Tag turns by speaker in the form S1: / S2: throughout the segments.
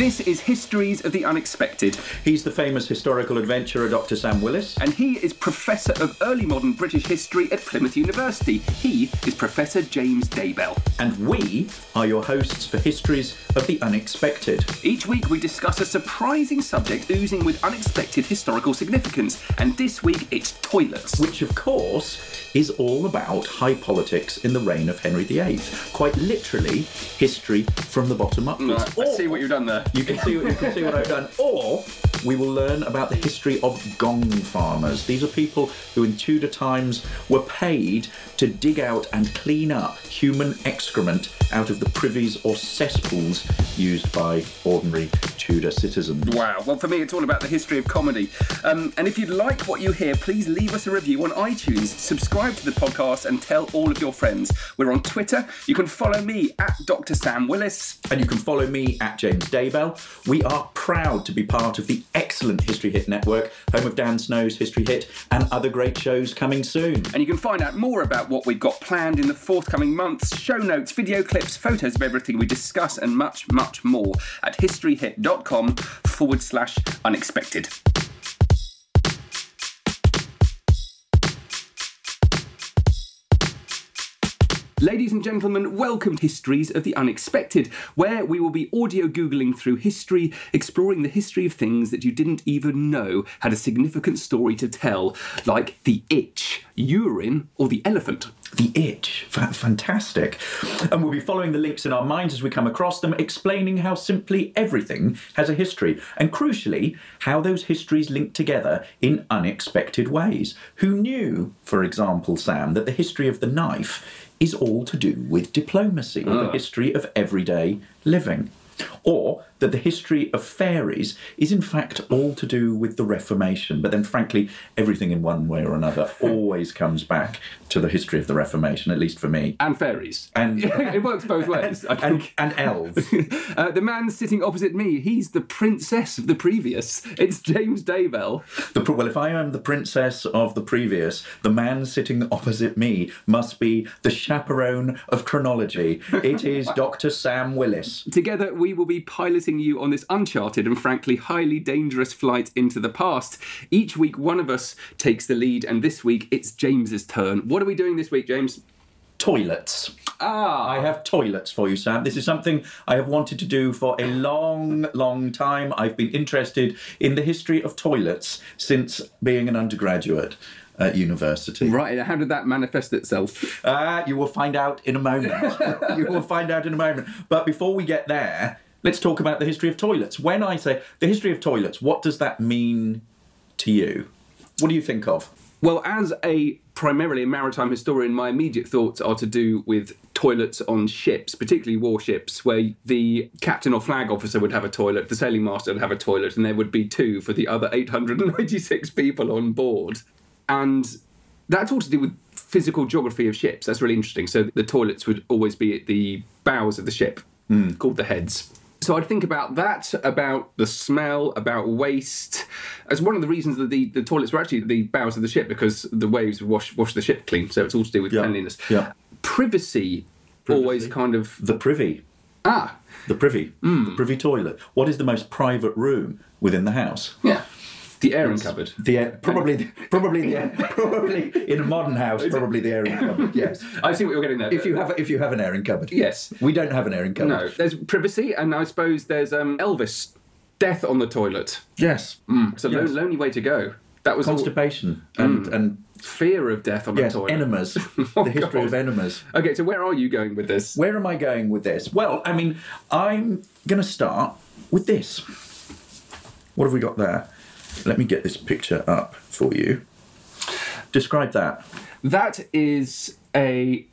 S1: This is Histories of the Unexpected,
S2: He's the famous historical adventurer Dr. Sam Willis.
S1: and he is Professor of Early Modern British History at Plymouth University. He is Professor James Daybell.
S2: And we are your hosts for Histories of the Unexpected.
S1: Each week we discuss a surprising subject oozing with unexpected historical significance, and this week it's toilets.
S2: Which, of course, is all about high politics in the reign of Henry VIII. Quite literally, history from the bottom up. upwards.
S1: I see what you've done there.
S2: You can see you can see what I've done. Or we will learn about the history of gong farmers. These are people who in Tudor times were paid to dig out and clean up human excrement out of the privies or cesspools used by ordinary Tudor citizens.
S1: Wow. Well, for me, it's all about the history of comedy. Um, and if you'd like what you hear, please leave us a review on iTunes, subscribe to the podcast, and tell all of your friends. We're on Twitter. You can follow me at Dr. Sam Willis.
S2: And you can follow me at James Daybell. We are proud to be part of the excellent History Hit Network, home of Dan Snow's History Hit, and other great shows coming soon.
S1: And you can find out more about what we've got planned in the forthcoming months, show notes, video clips, photos of everything we discuss, and much, much more at historyhit.com forward slash unexpected. Ladies and gentlemen, welcome to Histories of the Unexpected, where we will be audio Googling through history, exploring the history of things that you didn't even know had a significant story to tell, like the itch, urine, or the elephant.
S2: The Itch. Fa- fantastic. And we'll be following the links in our minds as we come across them, explaining how simply everything has a history, and crucially, how those histories link together in unexpected ways. Who knew, for example, Sam, that the history of the knife is all to do with diplomacy, or the ah. history of everyday living? Or that the history of fairies is in fact all to do with the Reformation. But then, frankly, everything in one way or another always comes back to the history of the Reformation, at least for me.
S1: And fairies.
S2: And-
S1: it works both ways. I
S2: And, and elves.
S1: Uh, the man sitting opposite me, he's the princess of the previous. It's James Daybell.
S2: The, well, if I am the princess of the previous, the man sitting opposite me must be the chaperone of chronology. It is Dr. Sam Willis.
S1: Together, we will be piloting you on this uncharted and frankly highly dangerous flight into the past. Each week, one of us takes the lead, and this week it's James's turn. What are we doing this week, James?
S2: Toilets.
S1: Ah,
S2: I have toilets for you, Sam. This is something I have wanted to do for a long, long time. I've been interested in the history of toilets since being an undergraduate at university.
S1: right. How did that manifest itself?
S2: Ah, you will find out in a moment. you will find out in a moment. But before we get there, let's talk about the history of toilets. When I say the history of toilets, what does that mean to you? What do you think of?
S1: Well, as a primarily a maritime historian, my immediate thoughts are to do with toilets on ships, particularly warships, where the captain or flag officer would have a toilet, the sailing master would have a toilet, and there would be two for the other 896 people on board. And that's all to do with physical geography of ships. That's really interesting. So the toilets would always be at the bows of the ship, hmm. called the heads. So I'd think about that, about the smell, about waste, as one of the reasons that the, the toilets were actually the bows of the ship because the waves wash wash the ship clean. So it's all to do with
S2: Yeah,
S1: cleanliness.
S2: yeah.
S1: Privacy, always kind of
S2: The privy.
S1: Ah,
S2: The privy,
S1: Hmm.
S2: the privy toilet. What is the most private room within the house?
S1: yeah. The airing cupboard.
S2: The air, probably, probably, the, probably in a modern house, probably the airing cupboard. Yes,
S1: I see what you're getting there.
S2: if you have if you have an airing cupboard.
S1: Yes.
S2: we don't have an airing cupboard.
S1: No, there's privacy, and I suppose there's um, Elvis, death on the toilet.
S2: Yes,
S1: It's a lo- lonely way to go. That was all-
S2: constipation and and
S1: fear of death on
S2: yes,
S1: the toilet.
S2: enemas.
S1: Oh,
S2: the history of enemas.
S1: Okay, so where are you going with this?
S2: Where am I going with this? Well, I mean, I'm going to start with this. What have we got there? Let me get this picture up for you. Describe that.
S1: That is a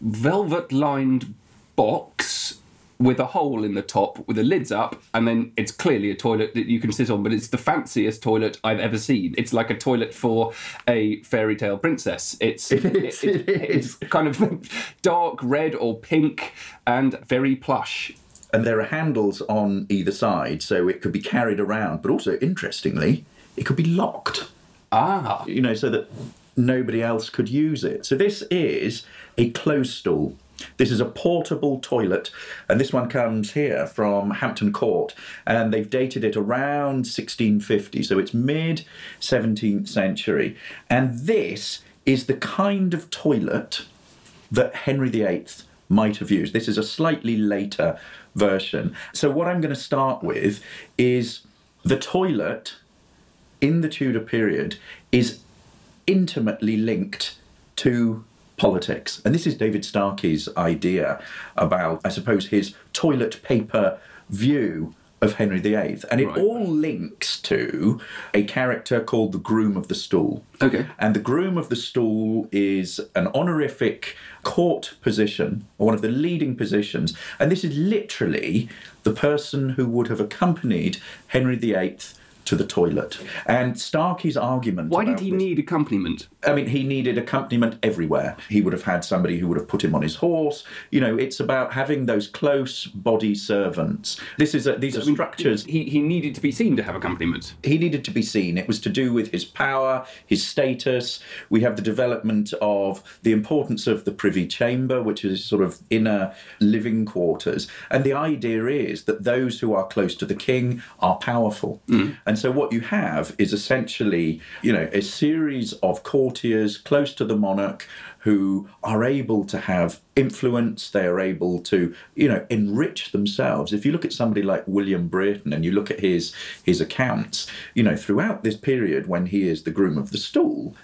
S1: velvet lined box with a hole in the top with the lids up, and then it's clearly a toilet that you can sit on, but it's the fanciest toilet I've ever seen. It's like a toilet for a fairy tale princess. It's
S2: It is, it
S1: it's kind of dark red or pink and very plush.
S2: And there are handles on either side, so it could be carried around, but also, interestingly, it could be locked.
S1: Ah,
S2: you know, so that nobody else could use it. So this is a close stool. This is a portable toilet, and this one comes here from Hampton Court, and they've dated it around 1650, so it's mid 17th century. And this is the kind of toilet that Henry VIII might have used. This is a slightly later version. So, what I'm going to start with is the toilet in the Tudor period is intimately linked to politics. And this is David Starkey's idea about, I suppose, his toilet paper view of Henry VIII. And it
S1: Right.
S2: all links to a character called the Groom of the Stool.
S1: Okay.
S2: And the Groom of the Stool is an honorific court position, or one of the leading positions. And this is literally the person who would have accompanied Henry VIII to the toilet. And Starkey's argument.
S1: why did he
S2: this-
S1: need accompaniment?
S2: I mean, he needed accompaniment everywhere. He would have had somebody who would have put him on his horse. You know, it's about having those close body servants. This is a, these are structures.
S1: He, he needed to be seen to have accompaniment.
S2: He needed to be seen. It was to do with his power, his status. We have the development of the importance of the privy chamber, which is sort of inner living quarters. And the idea is that those who are close to the king are powerful. Mm-hmm. And so what you have is essentially, you know, a series of courtiers close to the monarch who are able to have influence, they are able to, you know, enrich themselves. If you look at somebody like William Brereton and you look at his his accounts, you know, throughout this period when he is the groom of the stool,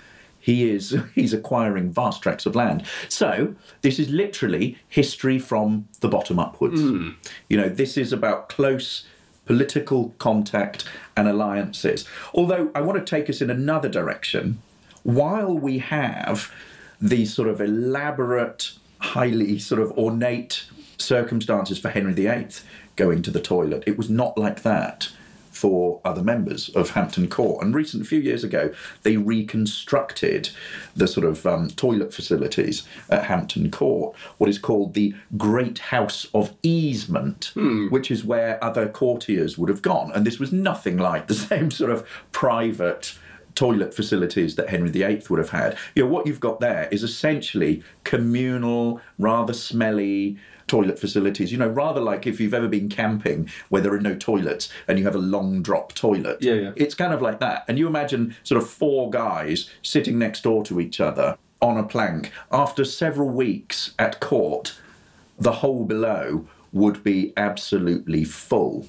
S2: he is he's acquiring vast tracts of land. So this is literally history from the bottom upwards. Hmm. You know, this is about close political contact and alliances. Although I want to take us in another direction, while we have these sort of elaborate, highly sort of ornate circumstances for Henry VIII going to the toilet, it was not like that for other members of Hampton Court. And recent, a few years ago, they reconstructed the sort of um, toilet facilities at Hampton Court, what is called the Great House of Easement, which is where other courtiers would have gone. And this was nothing like the same sort of private toilet facilities that Henry VIII would have had. You know, what you've got there is essentially communal, rather smelly toilet facilities. You know, rather like if you've ever been camping where there are no toilets and you have a long drop toilet.
S1: Yeah, yeah.
S2: It's kind of like that. And you imagine sort of four guys sitting next door to each other on a plank. After several weeks at court, the hole below would be absolutely full.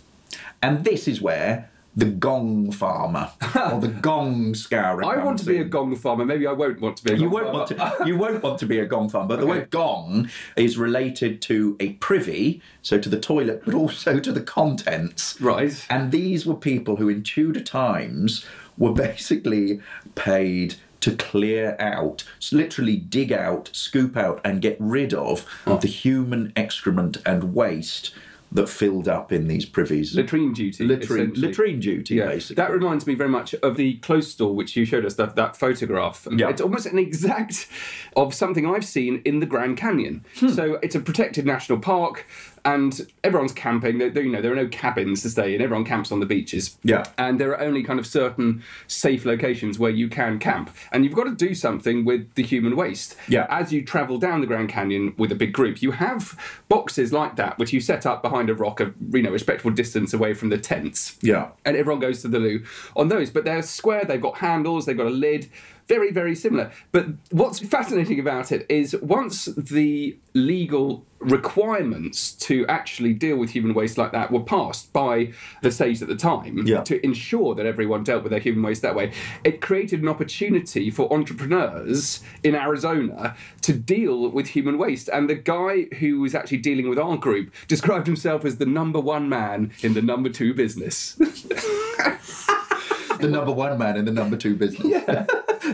S2: And this is where the gong farmer or the gong scourer.
S1: I want to be a gong farmer. Maybe I won't want to be a
S2: You won't
S1: farmer.
S2: want to. You won't want to be a gong farmer. But the
S1: Okay.
S2: word gong is related to a privy, so to the toilet, but also to the contents.
S1: Right.
S2: And these were people who, in Tudor times, were basically paid to clear out, literally dig out, scoop out, and get rid of oh. the human excrement and waste that filled up in these privies.
S1: Latrine duty.
S2: Latrine, latrine duty,
S1: Yeah,
S2: basically.
S1: that reminds me very much of the close stall which you showed us that that photograph.
S2: Yeah.
S1: It's almost an exact of something I've seen in the Grand Canyon.
S2: Hmm.
S1: So it's a protected national park. And everyone's camping. There, there- you know, there are no cabins to stay in. Everyone camps on the beaches.
S2: Yeah.
S1: and there are only kind of certain safe locations where you can camp, and you've got to do something with the human waste.
S2: Yeah.
S1: as you travel down the Grand Canyon with a big group, you have boxes like that which you set up behind a rock, a you know respectable distance away from the tents.
S2: Yeah.
S1: and everyone goes to the loo on those. But they're square. They've got handles. They've got a lid. Very, very similar. But what's fascinating about it is once the legal requirements to actually deal with human waste like that were passed by the state at the time
S2: Yeah.
S1: to ensure that everyone dealt with their human waste that way, it created an opportunity for entrepreneurs in Arizona to deal with human waste. And the guy who was actually dealing with our group described himself as the number one man in the number two business.
S2: the number one man in the number two business. Yeah.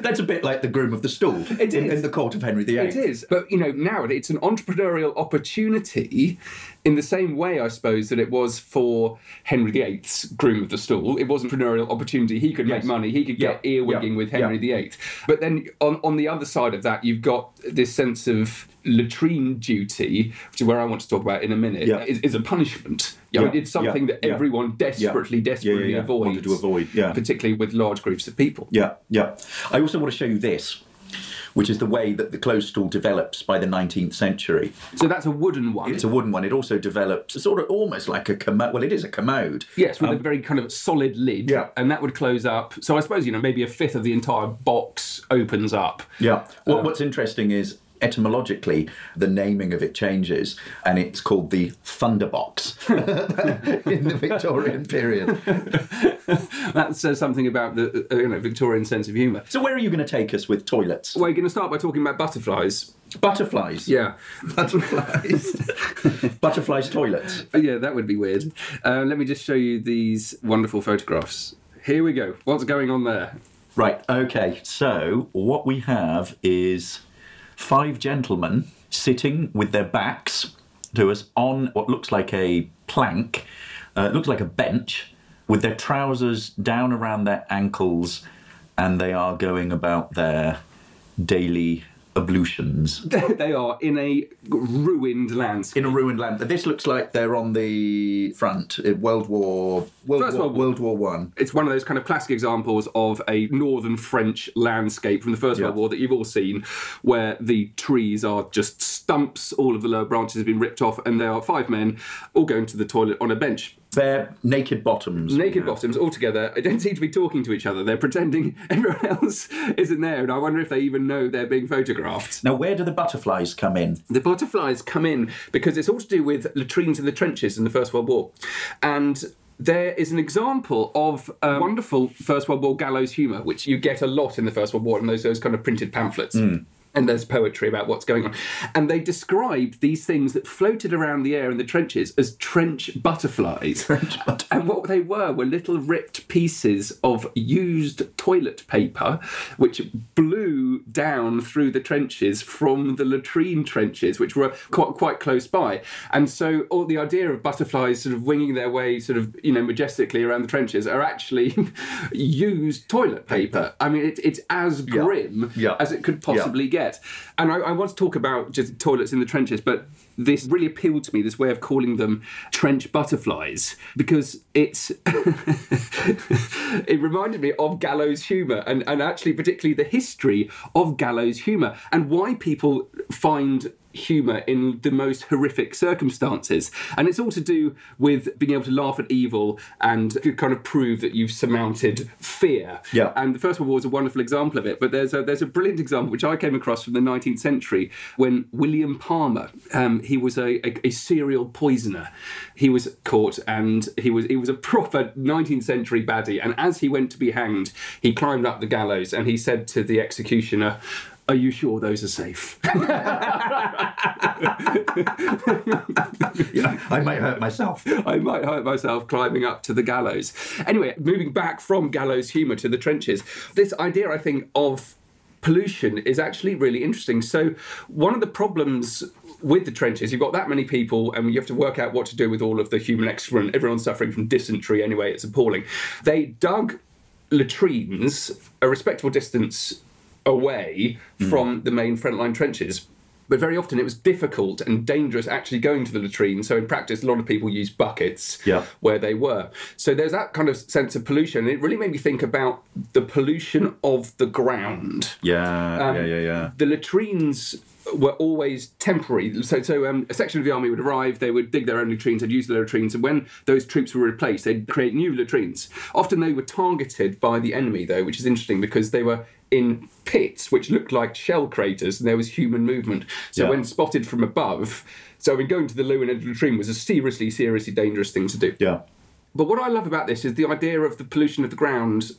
S2: That's a bit like the groom of the stool
S1: It
S2: in,
S1: is.
S2: in the court of Henry VIII.
S1: It is. But, you know, now it's an entrepreneurial opportunity in the same way, I suppose, that it was for Henry VIII's groom of the stool. It was an entrepreneurial opportunity. He could
S2: Yes.
S1: make money, he could get
S2: Yeah.
S1: earwigging
S2: Yeah.
S1: with Henry
S2: Yeah.
S1: VIII. But then on, on the other side of that, you've got this sense of latrine duty, which is where I want to talk about in a minute,
S2: Yeah.
S1: is, is a punishment. You know,
S2: Yeah.
S1: it's something
S2: Yeah.
S1: that everyone desperately, desperately avoids.
S2: Wanted to avoid, yeah.
S1: Particularly with large groups of people.
S2: Yeah, yeah. I also want to show you this, which is the way that the closed stool develops by the 19th century.
S1: So that's a wooden one.
S2: It's a wooden one. It also develops sort of almost like a commode. Well, it is a commode.
S1: Yes, with a very kind of solid lid.
S2: Um, Yeah.
S1: And that would close up. So I suppose, you know, maybe a fifth of the entire box opens up.
S2: Yeah. What, what's interesting is etymologically the naming of it changes and it's called the thunderbox in the victorian period
S1: That says something about the uh, you know, Victorian sense of humour.
S2: so where are you going to take us with toilets
S1: We're going to start by talking about butterflies.
S2: butterflies
S1: Yeah.
S2: butterflies butterflies toilets
S1: Yeah, that would be weird. Uh, let me just show you these wonderful photographs. Here we go. What's going on there?
S2: Right, okay, so what we have is five gentlemen sitting with their backs to us on what looks like a plank, uh, it looks like a bench, with their trousers down around their ankles, and they are going about their daily ablutions.
S1: they are in a ruined landscape.
S2: In a ruined land. This looks like they're on the front, uh, World War, World
S1: First
S2: War,
S1: World War.
S2: World War One.
S1: It's one of those kind of classic examples of a northern French landscape from the First
S2: Yeah.
S1: World War that you've all seen, where the trees are just stumps, all of the lower branches have been ripped off, and there are five men all going to the toilet on a bench.
S2: Bare naked bottoms.
S1: Naked bottoms all together. They don't seem to be talking to each other. They're pretending everyone else isn't there, and I wonder if they even know they're being photographed.
S2: Now, where do the butterflies come in?
S1: The butterflies come in because it's all to do with latrines in the trenches in the First World War. And there is an example of a wonderful First World War gallows humour, which you get a lot in the First World War in those, those kind of printed pamphlets. Hmm. And there's poetry about what's going on. And they described these things that floated around the air in the trenches as trench butterflies. And what they were were little ripped pieces of used toilet paper, which blew down through the trenches from the latrine trenches, which were quite, quite close by. And so, all the idea of butterflies sort of winging their way, sort of you know, majestically around the trenches, are actually used toilet paper. I mean, it, it's as grim
S2: Yeah.
S1: as it could possibly get. And I, I want to talk about just toilets in the trenches, but this really appealed to me, this way of calling them trench butterflies, because it's it reminded me of gallows humour and, and actually particularly the history of gallows humour and why people find humour in the most horrific circumstances. And it's all to do with being able to laugh at evil and kind of prove that you've surmounted fear.
S2: Yeah.
S1: And the First World War is a wonderful example of it. But there's a there's a brilliant example which I came across from the 19th century when William Palmer, um, he was a, a, a serial poisoner. He was caught and he was he was a proper 19th century baddie. And as he went to be hanged, he climbed up the gallows and he said to the executioner. Are you sure those are safe?
S2: I might hurt myself.
S1: I might hurt myself climbing up to the gallows. Anyway, moving back from gallows humour to the trenches, this idea, I think, of pollution is actually really interesting. So, one of the problems with the trenches, you've got that many people, and you have to work out what to do with all of the human excrement. Everyone's suffering from dysentery anyway, it's appalling. They dug latrines a respectable distance away from the main frontline trenches. But very often it was difficult and dangerous actually going to the latrine. So in practice, a lot of people used buckets
S2: Yeah.
S1: where they were. So there's that kind of sense of pollution. And it really made me think about the pollution of the ground.
S2: Yeah, yeah, yeah, yeah.
S1: The latrines were always temporary. So, so um, a section of the army would arrive, they would dig their own latrines, they'd use the latrines, and when those troops were replaced, they'd create new latrines. Often they were targeted by the enemy, though, which is interesting because they were in pits which looked like shell craters and there was human movement. So
S2: Yeah.
S1: when spotted from above, so I mean, going to the loo in a latrine was a seriously, seriously dangerous thing to do.
S2: Yeah.
S1: But what I love about this is the idea of the pollution of the ground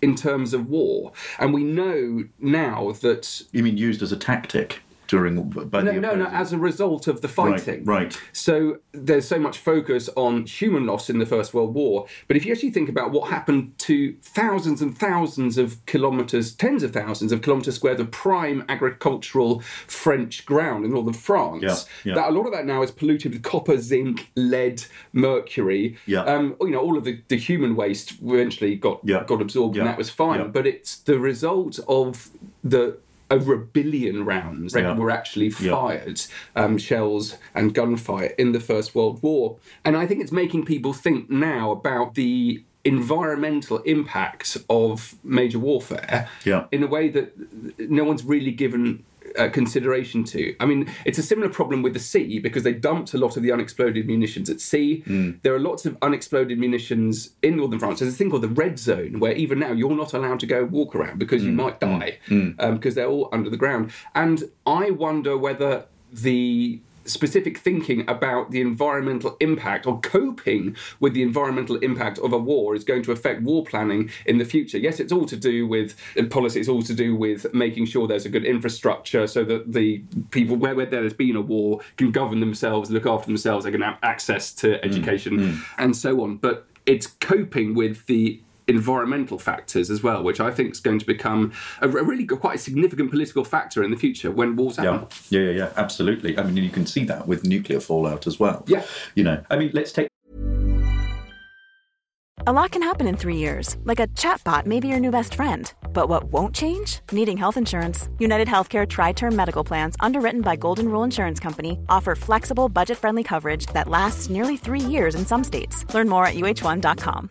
S1: in terms of war. And we know now that
S2: You mean used as a tactic during by
S1: no,
S2: the
S1: no, no, as a result of the fighting.
S2: right.
S1: So there's so much focus on human loss in the First World War. But if you actually think about what happened to thousands and thousands of kilometres, tens of thousands of kilometres squared of prime agricultural French ground in northern France,
S2: Yeah, yeah.
S1: that a lot of that now is polluted with copper, zinc, lead, mercury.
S2: Yeah.
S1: Um, you know, all of the, the human waste eventually got
S2: Yeah.
S1: got absorbed and that was fine. But it's the result of the over a billion rounds
S2: Yeah.
S1: were actually
S2: Yeah.
S1: fired, um, shells and gunfire in the First World War. And I think it's making people think now about the environmental impact of major warfare
S2: Yeah.
S1: in a way that no one's really given uh, consideration to. I mean, it's a similar problem with the sea because they dumped a lot of the unexploded munitions at sea.
S2: Mm.
S1: There are lots of unexploded munitions in northern France. There's a thing called the red zone where even now you're not allowed to go walk around because
S2: Mm.
S1: you might die um, because they're all under the ground. And I wonder whether the specific thinking about the environmental impact or coping with the environmental impact of a war is going to affect war planning in the future. Yes, it's all to do with policy, it's all to do with making sure there's a good infrastructure so that the people where, where there's been a war can govern themselves, look after themselves, they can have access to mm. education mm. and so on. But it's coping with the environmental factors as well, which I think is going to become a, a really quite a significant political factor in the future when wars happen.
S2: Yeah, yeah, yeah, yeah, absolutely. I mean, you can see that with nuclear fallout as well.
S1: Yeah.
S2: You know, I mean, let's take
S3: A lot can happen in three years, like a chatbot may be your new best friend. But what won't change? Needing health insurance. United Healthcare Tri Term Medical Plans, underwritten by Golden Rule Insurance Company, offer flexible, budget friendly coverage that lasts nearly three years in some states. Learn more at uh1.com.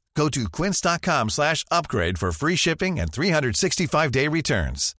S4: Go to quince.com slash upgrade for free shipping and 365-day returns.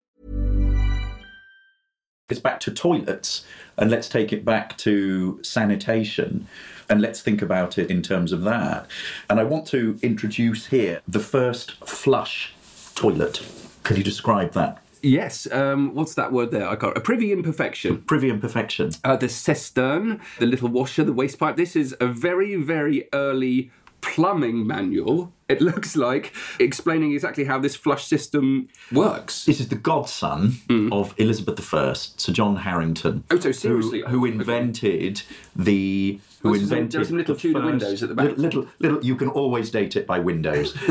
S2: it's back to toilets and let's take it back to sanitation and let's think about it in terms of that. And I want to introduce here the first flush toilet. Could you describe that?
S1: Yes, um, what's that word there? I can't. A privy imperfection.
S2: Privy imperfection.
S1: Uh, the cistern, the little washer, the waste pipe. This is a very, very early plumbing manual. It looks like explaining exactly how this flush system works.
S2: This is the godson mm. of Elizabeth I, Sir John
S1: Harington. Oh, so seriously?
S2: Who, who invented the. Who invented
S1: some little Tudor
S2: first-
S1: windows at the back.
S2: Little, little, little. You can always date it by windows.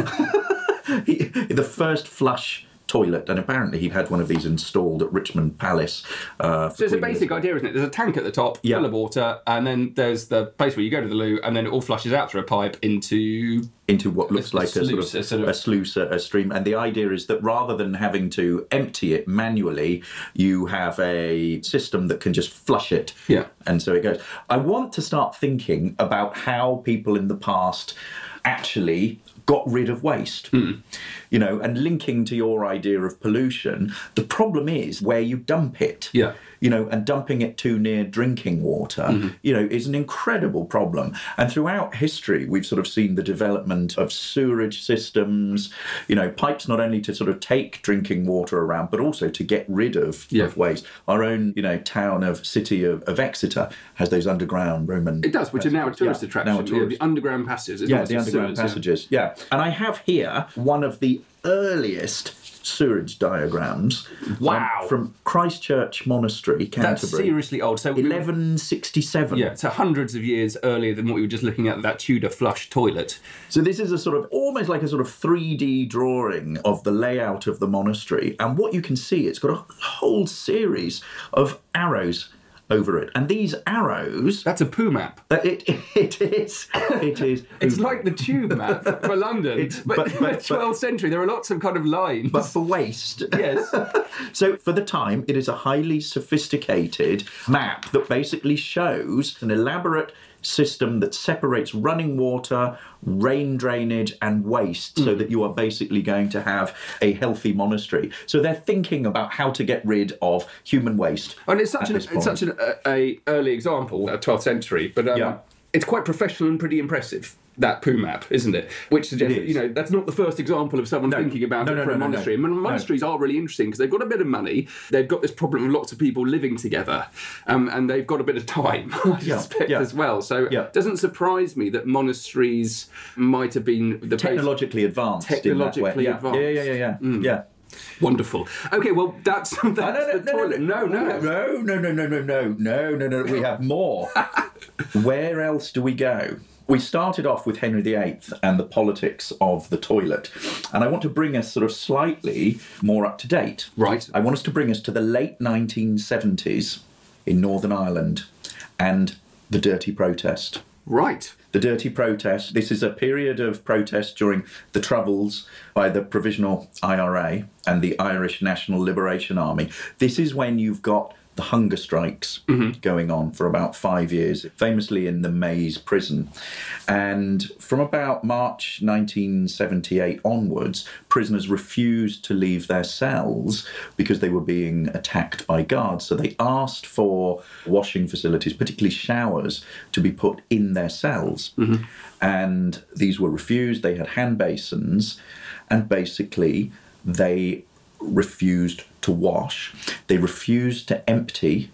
S2: he, the first flush toilet, and apparently he'd had one of these installed at Richmond Palace. Uh,
S1: So it's a basic idea, isn't it? There's a tank at the top,
S2: Yeah.
S1: full of water, and then there's the place where you go to the loo, and then it all flushes out through a pipe into.
S2: into what looks
S1: A
S2: like a,
S1: sluice,
S2: sort
S1: a
S2: of,
S1: sort of-
S2: a sluice, a, a stream. And the idea is that rather than having to empty it manually, you have a system that can just flush it.
S1: Yeah.
S2: And so it goes. I want to start thinking about how people in the past actually got rid of waste. Hmm. you know, and linking to your idea of pollution, the problem is where you dump it.
S1: Yeah.
S2: You know, and dumping it too near drinking water, mm-hmm. you know, is an incredible problem. And throughout history, we've sort of seen the development of sewerage systems, you know, pipes not only to sort of take drinking water around, but also to get rid of,
S1: Yeah.
S2: of waste. Our own, you know, town of city of, of Exeter has those underground Roman.
S1: It does, which are now a tourist
S2: Yeah,
S1: attraction.
S2: now a
S1: Yeah,
S2: tourist-
S1: the underground passages.
S2: Yeah, the underground
S1: sewers, yeah.
S2: passages. Yeah. And I have here one of the earliest sewerage diagrams. um,
S1: Wow.
S2: from Christchurch Monastery, Canterbury.
S1: That's seriously old. So we-
S2: 1167.
S1: Yeah, so hundreds of years earlier than what we were just looking at, that Tudor flush toilet.
S2: So this is a sort of almost like a sort of 3D drawing of the layout of the monastery. And what you can see, it's got a whole series of arrows over it. And these arrows
S1: That's a poo map.
S2: Uh, It, it is. It is.
S1: It's like the tube map for London.
S2: It's-
S1: but,
S2: but- but-
S1: the 12th century, there are lots of kind of lines.
S2: but for waste.
S1: yes.
S2: So, for the time, it is a highly sophisticated map that basically shows an elaborate system that separates running water, rain drainage, and waste so that you are basically going to have a healthy monastery. So, they're thinking about how to get rid of human waste.
S1: And it's such an it's such an a, a early example, uh, 12th century, but um,
S2: Yeah.
S1: it's quite professional and pretty impressive. That poo map, isn't it? Which suggests
S2: It
S1: that, you know that's not the first example of someone
S2: No.
S1: thinking about
S2: No,
S1: it
S2: no,
S1: for
S2: no,
S1: a
S2: no, no.
S1: monastery. And mon-
S2: No.
S1: monasteries are really interesting because they've got a bit of money, they've got this problem of lots of people living together, um, and they've got a bit of time, I
S2: Yeah,
S1: suspect
S2: yeah.
S1: as well. So
S2: Yeah.
S1: it doesn't surprise me that monasteries might have been the
S2: Technologically advanced. in that way.
S1: Technologically
S2: yeah.
S1: advanced.
S2: Yeah, yeah, yeah, yeah. yeah. yeah.
S1: wonderful. Okay, well that's, that's
S2: no, no,
S1: the toilet. No, no,
S2: no, no, no, no, no, no, no, no, no. We have more. Where else do we go? We started off with Henry VIII and the politics of the toilet, and I want to bring us sort of slightly more up to date.
S1: Right.
S2: I want us to bring us to the late 1970s in Northern Ireland and the Dirty Protest.
S1: Right.
S2: The Dirty Protest. This is a period of protest during the Troubles by the Provisional IRA and the Irish National Liberation Army. This is when you've got the hunger strikes mm-hmm. going on for about five years, famously in the Maze prison. And from about March 1978 onwards, prisoners refused to leave their cells because they were being attacked by guards. So they asked for washing facilities, particularly showers, to be put in their cells. Mm-hmm. And these were refused. They had hand basins. And basically, they refused to wash. They refused to empty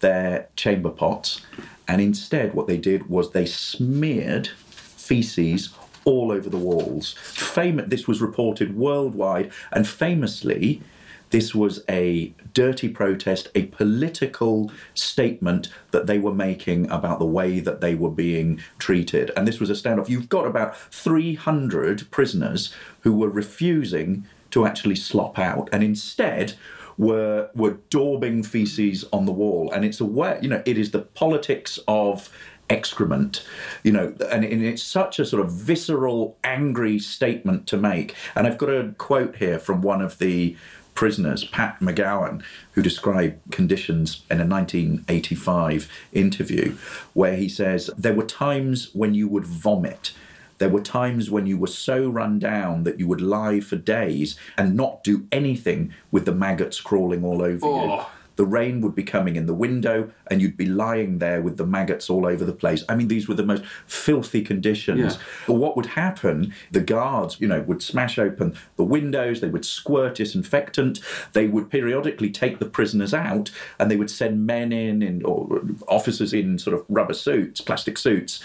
S2: their chamber pots. And instead, what they did was they smeared feces all over the walls. Fam- this was reported worldwide, and famously, this was a dirty protest, a political statement that they were making about the way that they were being treated. And this was a standoff. You've got about 300 prisoners who were refusing to actually slop out and instead were were daubing feces on the wall. And it's a way, you know, it is the politics of excrement you know and, and it's such a sort of visceral angry statement to make and i've got a quote here from one of the prisoners pat mcgowan who described conditions in a 1985 interview where he says there were times when you would vomit there were times when you were so run down that you would lie for days and not do anything with the maggots crawling all over you
S1: Oh.
S2: The rain would be coming in the window and you'd be lying there with the maggots all over the place. I mean, these were the most filthy conditions.
S1: Yeah.
S2: But what would happen, the guards, you know, would smash open the windows, they would squirt disinfectant, they would periodically take the prisoners out and they would send men in, in or officers in sort of rubber suits, plastic suits,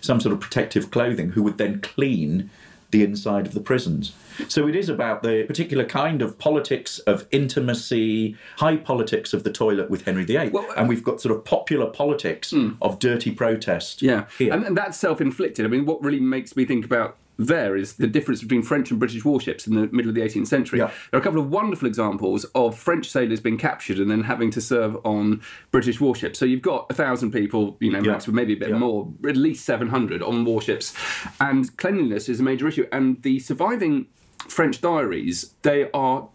S2: some sort of protective clothing, who would then clean the inside of the prisons. So it is about the particular kind of politics of intimacy, high politics of the toilet with Henry VIII.
S1: Well, uh,
S2: and we've got sort of popular politics of dirty protest
S1: Yeah,
S2: here.
S1: and, and that's self-inflicted. I mean, what really makes me think about there is the difference between French and British warships in the middle of the 18th century.
S2: Yeah.
S1: There are a couple of wonderful examples of French sailors being captured and then having to serve on British warships. So you've got a thousand people, you know,
S2: Yeah.
S1: maybe a bit
S2: Yeah.
S1: more, at least 700 on warships, and cleanliness is a major issue. And the surviving French diaries, they are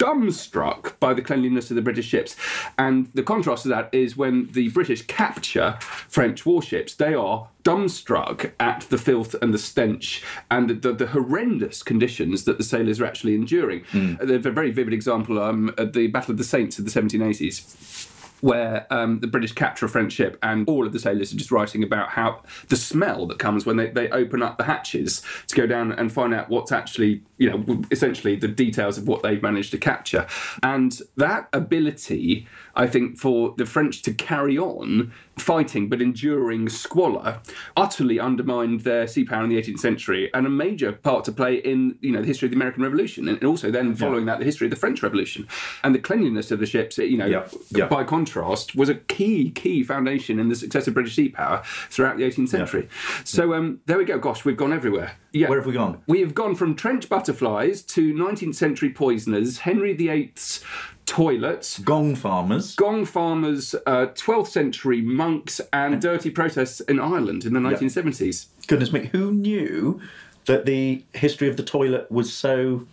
S1: dumbstruck by the cleanliness of the British ships. And the contrast to that is when the British capture French warships, they are dumbstruck at the filth and the stench and the, the, the horrendous conditions that the sailors are actually enduring.
S2: Mm.
S1: There's a very vivid example um, at the Battle of the Saints of the 1780s where um, the British capture a French ship and all of the sailors are just writing about how the smell that comes when they, they open up the hatches to go down and find out what's actually, you know, essentially the details of what they've managed to capture. And that ability, I think, for the French to carry on fighting but enduring squalor utterly undermined their sea power in the 18th century and a major part to play in you know the history of the American Revolution and also then following that the history of the French Revolution. And the cleanliness of the ships you know
S2: Yeah, yeah.
S1: by contrast was a key key foundation in the success of British sea power throughout the 18th century. So um, there we go. Gosh we've gone everywhere yeah
S2: Where have we gone?
S1: we have gone from trench butterflies to 19th century poisoners Henry VIII's toilets
S2: Gong farmers.
S1: Gong farmers, uh, 12th century monks, and dirty protests in Ireland in the 1970s.
S2: Goodness me, who knew that the history of the toilet was so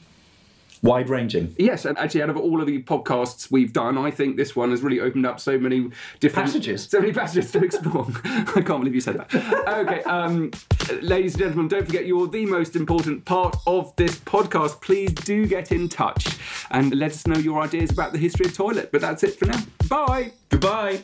S2: wide ranging?
S1: Yes, and actually, out of all of the podcasts we've done, I think this one has really opened up so many different
S2: Passages.
S1: So many passages to explore. I can't believe you said that. Okay, um, ladies and gentlemen, don't forget you're the most important part of this podcast. Please do get in touch and let us know your ideas about the history of toilet. But that's it for now. Bye.
S2: Goodbye.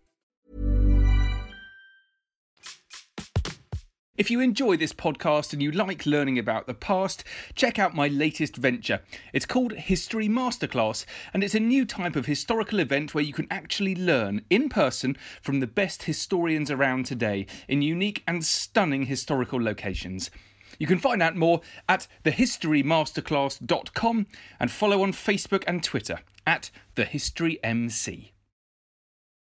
S5: If you enjoy this podcast and you like learning about the past, check out my latest venture. It's called History Masterclass, and it's a new type of historical event where you can actually learn in person from the best historians around today in unique and stunning historical locations. You can find out more at thehistorymasterclass.com and follow on Facebook and Twitter at thehistorymc.